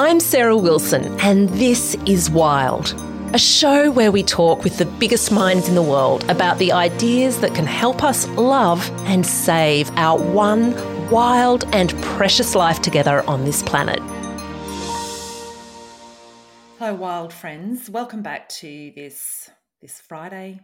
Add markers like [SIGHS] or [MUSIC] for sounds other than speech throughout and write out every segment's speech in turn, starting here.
I'm Sarah Wilson, and this is Wild, a show where we talk with the biggest minds in the world about the ideas that can help us love and save our one wild and precious life together on this planet. Hello, wild friends. Welcome back to this this Friday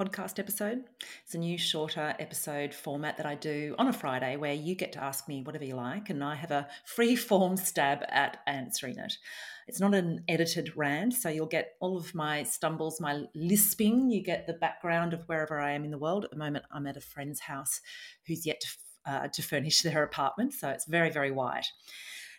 podcast episode. It's a new shorter episode format that I do on a Friday where you get to ask me whatever you like and I have a free [LAUGHS] form stab at answering it. It's not an edited rant, so you'll get all of my stumbles, my lisping. You get the background of wherever I am in the world. At the moment, I'm at a friend's house who's yet to, uh, to furnish [LAUGHS] their apartment, so it's very, very wide.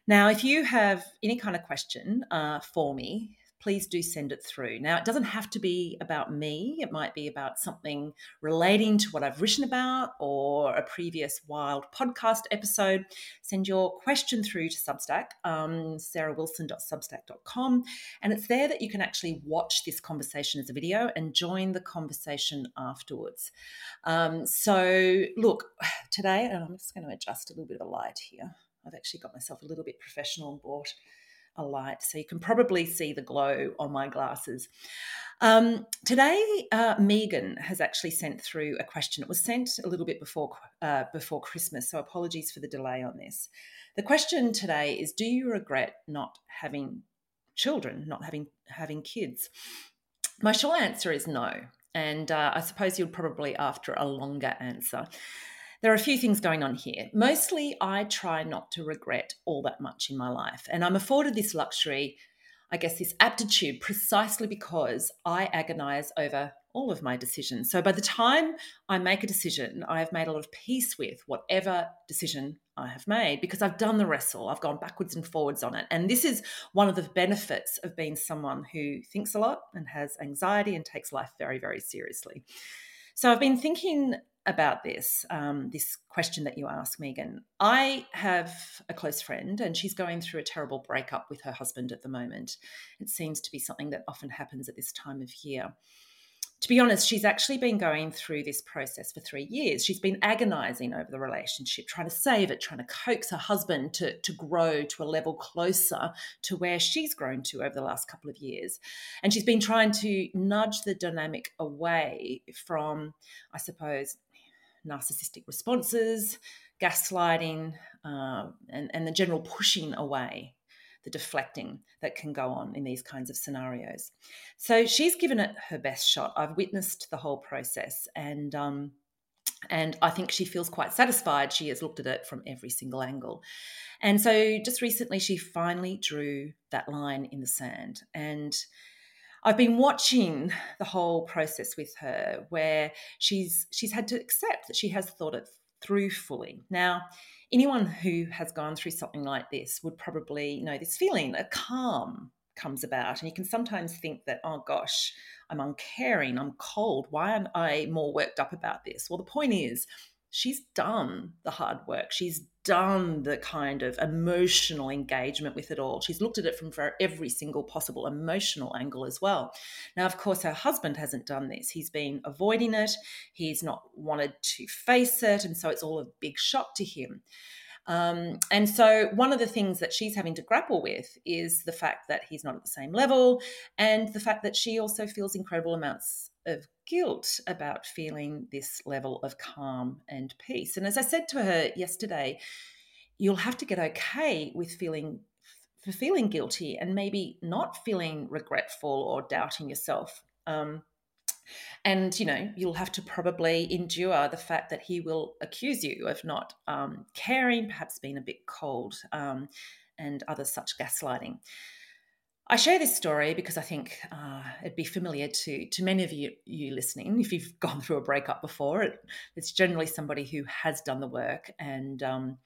Now, if you have any kind of question uh, for me, please do send it through. Now, it doesn't have to be about me, it might be about something relating to what I've written about or a previous wild podcast episode. Send your question through to Substack, um, sarahwilson.substack.com, and it's there that you can actually watch this conversation as a video and join the conversation afterwards. Um, so, look, [SIGHS] today, and I'm just going to adjust a little bit of a light here. I've actually got myself a little bit professional and bought a light. So you can probably see the glow on my glasses. Um, today, uh, Megan has actually sent through a question. It was sent a little bit before uh, before Christmas, so apologies for the delay on this. The question today is: Do you regret not having children, not having having kids? My short answer is no, and uh, I suppose you'd probably after a longer answer there are a few things going on here. Mostly, I try not to regret all that much in my life. And I'm afforded this luxury, I guess, this aptitude precisely because I agonize over all of my decisions. So by the time I make a decision, I have made a lot of peace with whatever decision I have made because I've done the wrestle. I've gone backwards and forwards on it. And this is one of the benefits of being someone who thinks a lot and has anxiety and takes life very, very seriously. So I've been thinking about this um, this question that you asked megan i have a close friend and she's going through a terrible breakup with her husband at the moment it seems to be something that often happens at this time of year to be honest, she's actually been going through this process for three years. She's been agonizing over the relationship, trying to save it, trying to coax her husband to, to grow to a level closer to where she's grown to over the last couple of years. And she's been trying to nudge the dynamic away from, I suppose, narcissistic responses, gaslighting, uh, and, and the general pushing away, the deflecting that can go on in these kinds of scenarios. So she's given it her best shot. I've witnessed the whole process and um, and I think she feels quite satisfied. She has looked at it from every single angle. And so just recently, she finally drew that line in the sand. And I've been watching the whole process with her where she's she's had to accept that she has thought it through fully. Now, anyone who has gone through something like this would probably know this feeling, a calm comes about. And you can sometimes think that, oh gosh, I'm uncaring, I'm cold. Why am I more worked up about this? Well, the point is, she's done the hard work. She's done the kind of emotional engagement with it all. She's looked at it from every single possible emotional angle as well. Now, of course, her husband hasn't done this. He's been avoiding it, he's not wanted to face it. And so it's all a big shock to him. Um, and so, one of the things that she's having to grapple with is the fact that he's not at the same level, and the fact that she also feels incredible amounts of guilt about feeling this level of calm and peace. And as I said to her yesterday, you'll have to get okay with feeling for feeling guilty and maybe not feeling regretful or doubting yourself. Um, and you know you'll have to probably endure the fact that he will accuse you of not um, caring perhaps being a bit cold um, and other such gaslighting I share this story because I think uh, it'd be familiar to to many of you you listening. If you've [LAUGHS] gone through a breakup before, it, it's generally somebody who has done the work and um,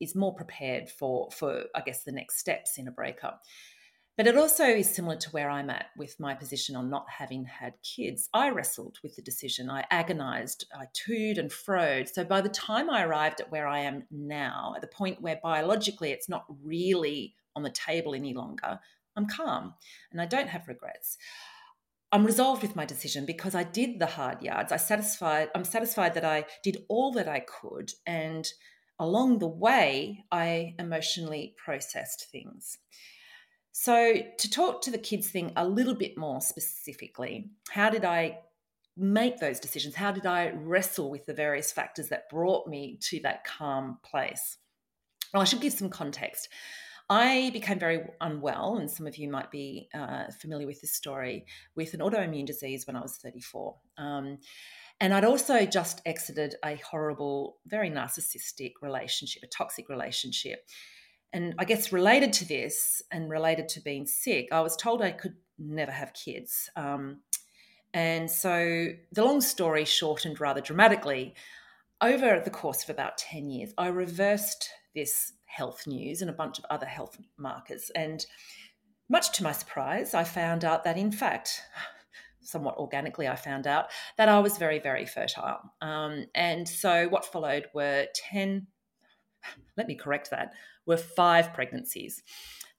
is more prepared for for I guess the next steps in a breakup. But it also is similar to where I'm at with my position on not having had kids. I wrestled with the decision. I agonized, I toed and froed. So by the time I arrived at where I am now, at the point where biologically it's not really on the table any longer, I'm calm and I don't have regrets. I'm resolved with my decision because I did the hard yards. I satisfied I'm satisfied that I did all that I could and along the way I emotionally processed things. So to talk to the kids thing a little bit more specifically, how did I make those decisions? How did I wrestle with the various factors that brought me to that calm place? Well, I should give some context. I became very unwell, and some of you might be uh, familiar with this story, with an autoimmune disease when I was 34. Um, and I'd also just exited a horrible, very narcissistic relationship, a toxic relationship. And I guess related to this and related to being sick, I was told I could never have kids. Um, and so the long story shortened rather dramatically, over the course of about 10 years, I reversed this health news and a bunch of other health markers. And much to my surprise, I found out that, in fact, [SIGHS] somewhat organically, I found out that I was very, very fertile. Um, and so what followed were 10, [SIGHS] let me correct that, were five pregnancies.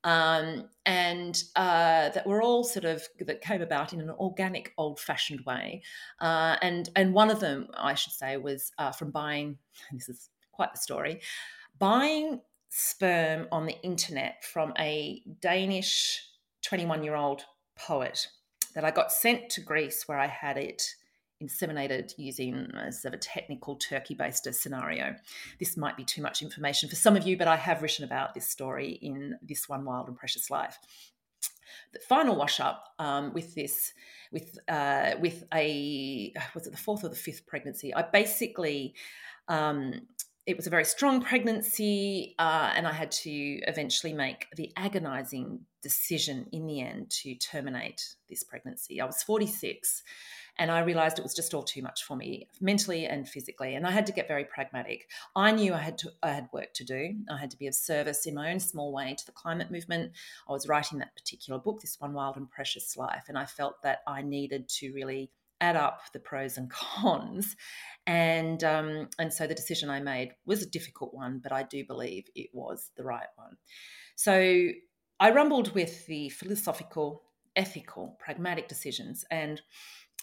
Um, and uh, that were all sort of that came about in an organic, old-fashioned way. Uh, and and one of them, I should say, was uh, from buying. [LAUGHS] This is quite the story. Buying sperm on the internet from a Danish 21 year old poet that I got sent to Greece where I had it inseminated using a sort of a technical turkey based scenario. This might be too much information for some of you, but I have written about this story in This One Wild and Precious Life. The final wash up um, with this, with uh, with a was it the fourth or the fifth pregnancy? I basically um, it was a very strong pregnancy, uh, and I had to eventually make the agonizing decision in the end to terminate this pregnancy. I was 46, and I realized it was just all too much for me, mentally and physically, and I had to get very pragmatic. I knew I had to, I had work to do. I had to be of service in my own small way to the climate movement. I was writing that particular book, this one wild and precious life, and I felt that I needed to really add up the pros and cons and um, and so the decision I made was a difficult one, but I do believe it was the right one. So I rumbled with the philosophical, ethical, pragmatic decisions, and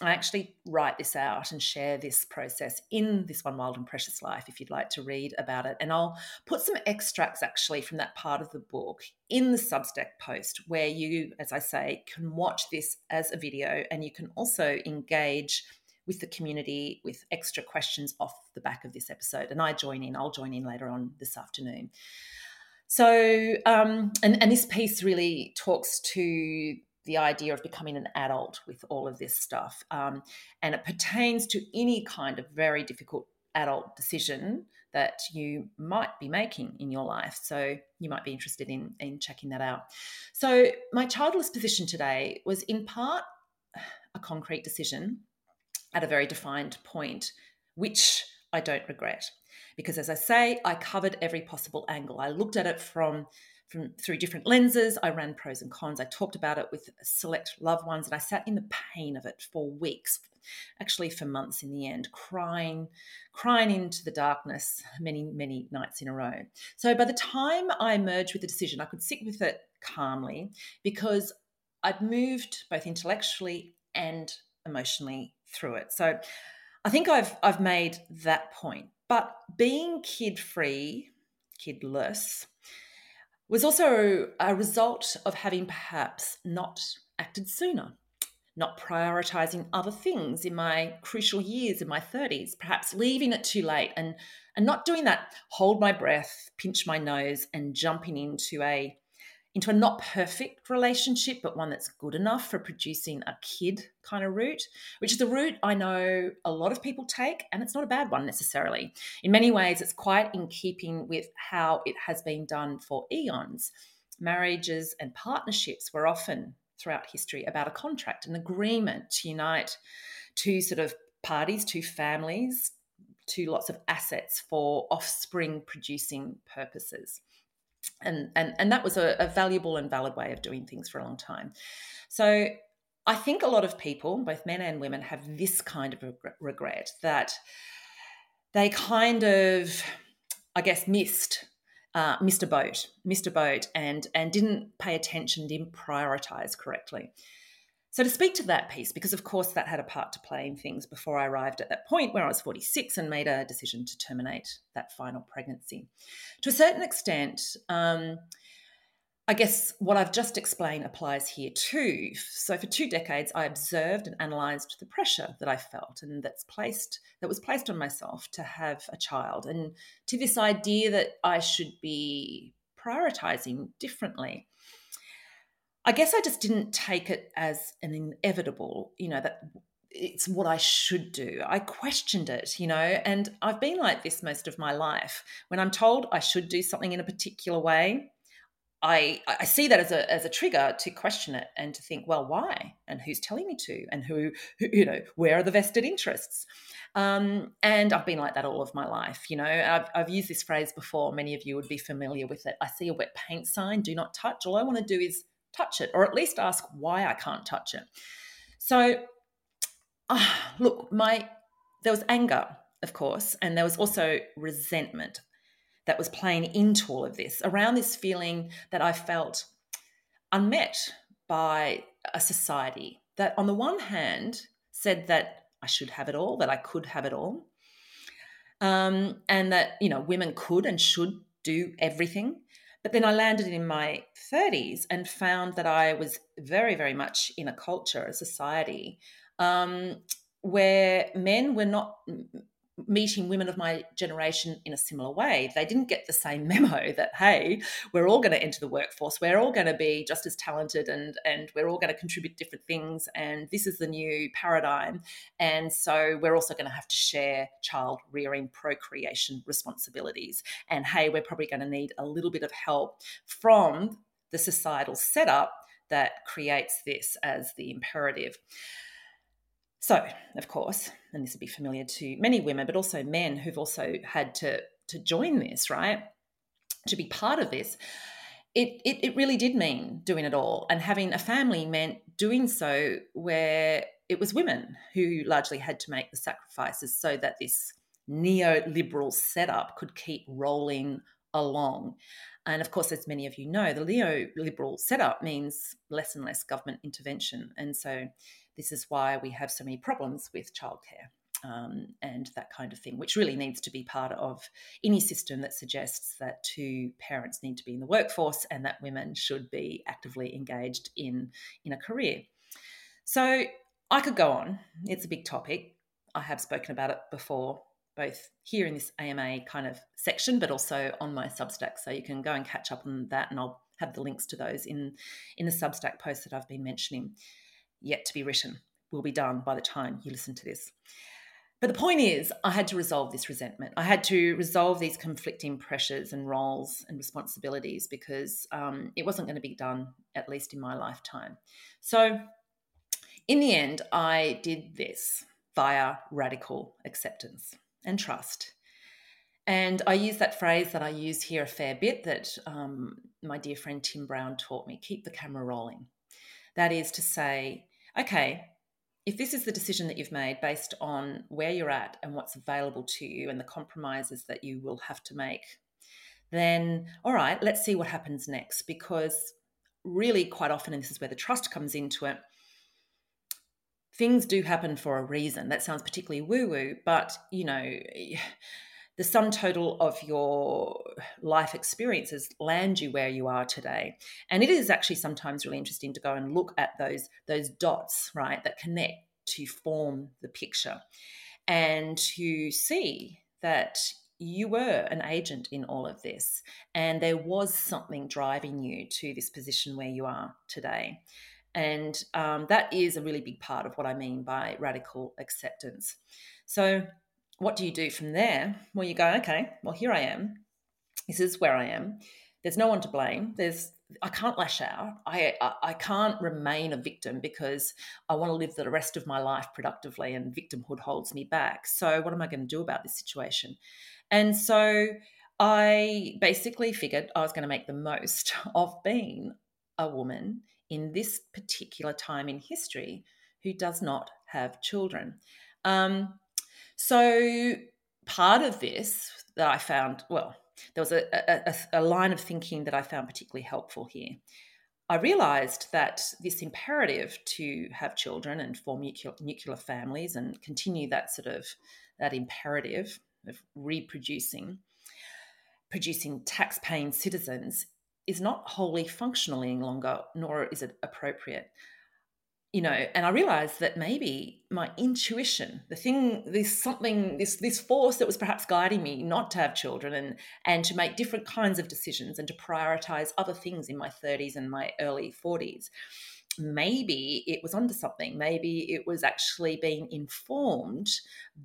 I actually write this out and share this process in this one wild and precious life if you'd like to read about it. And I'll put some extracts actually from that part of the book in the Substack post where you, as I say, can watch this as a video and you can also engage with the community with extra questions off the back of this episode. And I join in, I'll join in later on this afternoon. So, um, and, and this piece really talks to the idea of becoming an adult with all of this stuff. Um, and it pertains to any kind of very difficult adult decision that you might be making in your life. So you might be interested in, in checking that out. So, my childless position today was in part a concrete decision at a very defined point, which I don't regret. Because as I say, I covered every possible angle. I looked at it from from through different lenses. I ran pros and cons. I talked about it with select loved ones, and I sat in the pain of it for weeks, actually for months in the end, crying, crying into the darkness many, many nights in a row. So by the time I emerged with the decision, I could sit with it calmly because I'd moved both intellectually and emotionally through it. So I think I've I've made that point. But being kid free, kidless, was also a result of having perhaps not acted sooner, not prioritizing other things in my crucial years in my 30s, perhaps leaving it too late and, and not doing that hold my breath, pinch my nose, and jumping into a into a not perfect relationship, but one that's good enough for producing a kid kind of route, which is a route I know a lot of people take, and it's not a bad one necessarily. In many ways, it's quite in keeping with how it has been done for eons. Marriages and partnerships were often throughout history about a contract, an agreement to unite two sort of parties, two families, two lots of assets for offspring producing purposes and and and that was a, a, valuable and valid way of doing things for a long time. So i think a lot of people both men and women have this kind of regret that they kind of i guess missed uh, missed a boat missed a boat and and didn't pay attention didn't prioritize correctly so, to speak to that piece, because of course that had a part to play in things before I arrived at that point where I was 46 and made a decision to terminate that final pregnancy. To a certain extent, um, I guess what I've just explained applies here too. So for two decades, I observed and analysed the pressure that I felt and that's placed that was placed on myself to have a child, and to this idea that I should be prioritising differently. I guess I just didn't take it as an inevitable, you know, that it's what I should do. I questioned it, you know, and I've been like this most of my life. When I'm told I should do something in a particular way, I, I see that as a, as a trigger to question it and to think, well, why? And who's telling me to? And who, who you know, where are the vested interests? Um, and I've been like that all of my life. You know, I've, I've used this phrase before. Many of you would be familiar with it. I see a wet paint sign, do not touch. All I want to do is touch it, or at least ask why I can't touch it. So, uh, look, my there was anger, of course, and there was also resentment that was playing into all of this around this feeling that I felt unmet by a society that, on the one hand, said that I should have it all, that I could have it all, um, and that you know women could and should do everything, but then I landed in my 30s and found that I was very, very much in a culture, a society, um, where men were not meeting women of my generation in a similar way. They didn't get the same [LAUGHS] memo that, hey, we're all going to enter the workforce. We're all going to be just as talented and, and we're all going to contribute different things. And this is the new paradigm. And so we're also going to have to share child rearing, procreation responsibilities. And hey, we're probably going to need a little bit of help from the societal setup that creates this as the imperative. So, of course, and this would be familiar to many women, but also men who've also had to to join this, right? To be part of this. It, it, it really did mean doing it all. And having a family meant doing so where it was women who largely had to make the sacrifices so that this neoliberal setup could keep rolling along. And of course, as many of you know, the neoliberal setup means less and less government intervention. And so this is why we have so many problems with childcare. Um, and that kind of thing, which really needs to be part of any system that suggests that two parents need to be in the workforce and that women should be actively engaged in, in a career. So I could go on. It's a big topic. I have spoken about it before, both here in this AMA kind of section, but also on my Substack. So you can go and catch up on that, and I'll have the links to those in in the Substack post that I've been mentioning yet to be written, will be done by the time you listen to this. But the point is, I had to resolve this resentment. I had to resolve these conflicting pressures and roles and responsibilities because um, it wasn't going to be done, at least in my lifetime. So, in the end, I did this via radical acceptance and trust. And I use that phrase that I use here a fair bit that um, my dear friend Tim Brown taught me keep the camera rolling. That is to say, okay, if this is the decision that you've made based on where you're at and what's available to you and the compromises that you will have to make, then all right, let's see what happens next. Because really, quite often, and this is where the trust comes into it, things do happen for a reason. That sounds particularly woo woo, but you know, the sum total of your life experiences land you where you are today. And it is actually sometimes really interesting to go and look at those those dots right that connect to form the picture and to see that you were an agent in all of this and there was something driving you to this position where you are today. And um, that is a really big part of what i mean by radical acceptance. So what do you do from there? Well, you go, okay, well, here I am. This is where I am. There's no one to blame. There's I can't lash out. I, I, I can't remain a victim because I want to live the rest of my life productively, and victimhood holds me back. So what am I going to do about this situation? And so I basically figured I was going to make the most [LAUGHS] of being a woman in this particular time in history who does not have children. Um, so part of this that I found, well, there was a, a, a, line of thinking that I found particularly helpful here. I realized that this imperative to have children and form nuclear, nuclear families and continue that sort of that imperative of reproducing, producing tax-paying citizens is not wholly functional any longer, nor is it appropriate you know and i realized that maybe my intuition the thing this something this this force that was perhaps guiding me not to have children and and to make different kinds of decisions and to prioritize other things in my 30s and my early 40s maybe it was onto something. Maybe it was actually being informed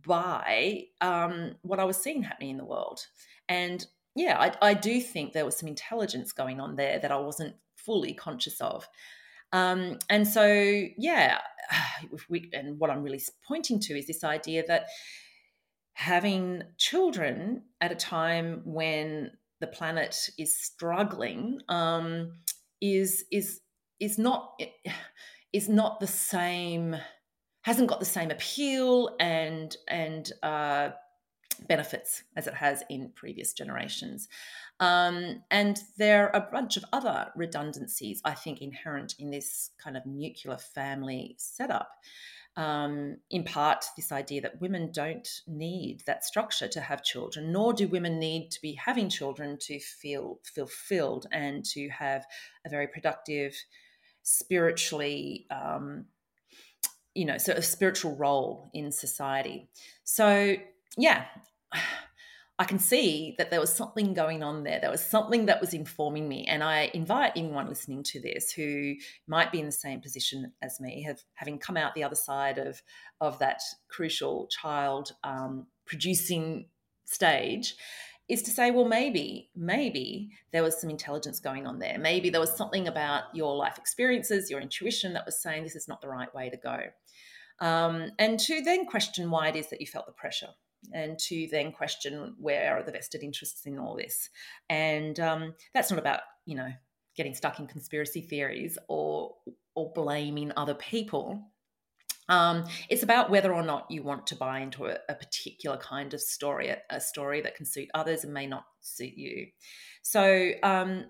by um, what i was seeing happening in the world. And yeah I, I do think there was some intelligence going on there that i wasn't fully conscious of um, and so, yeah, [SIGHS] we, and what I'm really pointing to is this idea that having children at a time when the planet is struggling um, is is is not [SIGHS] is not the same hasn't got the same appeal and and uh, benefits as it has in previous generations. Um, and there are a bunch of other redundancies, I think, inherent in this kind of nuclear family setup. Um, in part, this idea that women don't need that structure to have children, nor do women need to be having children to feel fulfilled and to have a very productive, spiritually, um, you know, so a spiritual role in society. So, yeah, I can see that there was something going on there. There was something that was informing me. And I invite anyone listening to this who might be in the same position as me, have, having come out the other side of, of that crucial child um, producing stage, is to say, well, maybe, maybe there was some intelligence going on there. Maybe there was something about your life experiences, your intuition that was saying this is not the right way to go. Um, and to then question why it is that you felt the pressure and to then question where are the vested interests in all this. And um, that's not about, you know, getting stuck in conspiracy theories or or blaming other people. Um, it's about whether or not you want to buy into a, a particular kind of story, a, a, story that can suit others and may not suit you. So um,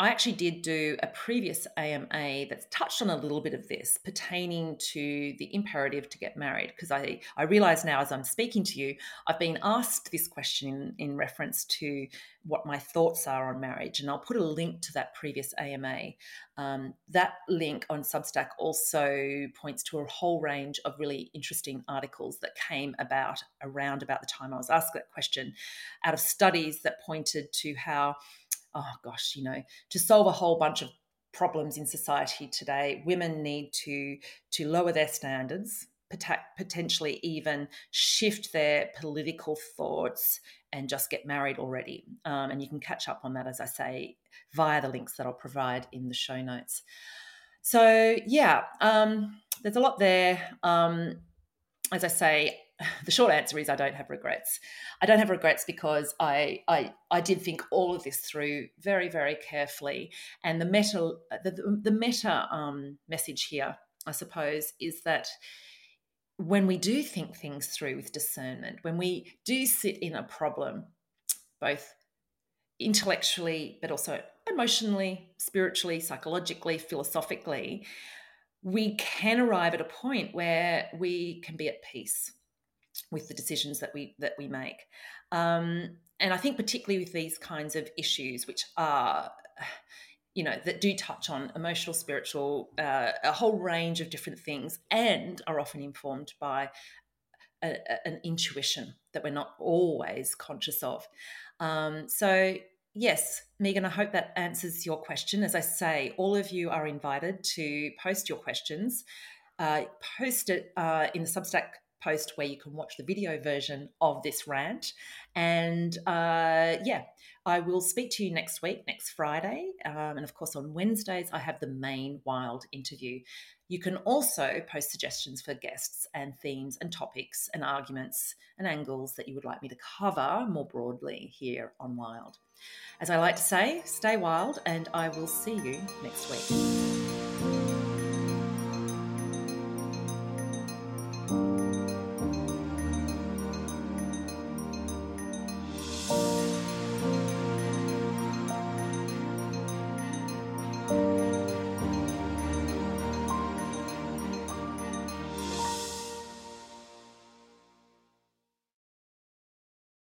I actually did do a previous AMA that's touched on a little bit of this pertaining to the imperative to get married. Because I, I realize now as I'm speaking to you, I've been asked this question in, in reference to what my thoughts are on marriage. And I'll put a link to that previous AMA. Um, that link on Substack also points to a whole range of really interesting articles that came about around about the time I was asked that question out of studies that pointed to how oh gosh, you know, to solve a whole bunch of problems in society today, women need to to lower their standards, potentially even shift their political thoughts and just get married already. Um, and you can catch up on that, as I say, via the links that I'll provide in the show notes. So yeah, um, there's a lot there. Um, as I say, the short answer is I don't have regrets. I don't have regrets because I I I did think all of this through very very carefully, and the meta the, the meta um, message here, I suppose, is that when we do think things through with discernment, when we do sit in a problem, both intellectually but also emotionally, spiritually, psychologically, philosophically, we can arrive at a point where we can be at peace with the decisions that we that we make. Um, and I think particularly with these kinds of issues, which are you know that do touch on emotional spiritual uh, a whole range of different things and are often informed by a, a, an intuition that we're not always conscious of um, so yes megan i hope that answers your question as i say all of you are invited to post your questions uh, post it uh, in the substack post where you can watch the video version of this rant. And uh, yeah, I will speak to you next week, next Friday. Um, and of course, on Wednesdays, I have the main wild interview. You can also post suggestions for guests and themes and topics and arguments and angles that you would like me to cover more broadly here on Wild. As I like to say, stay wild, and I will see you next week.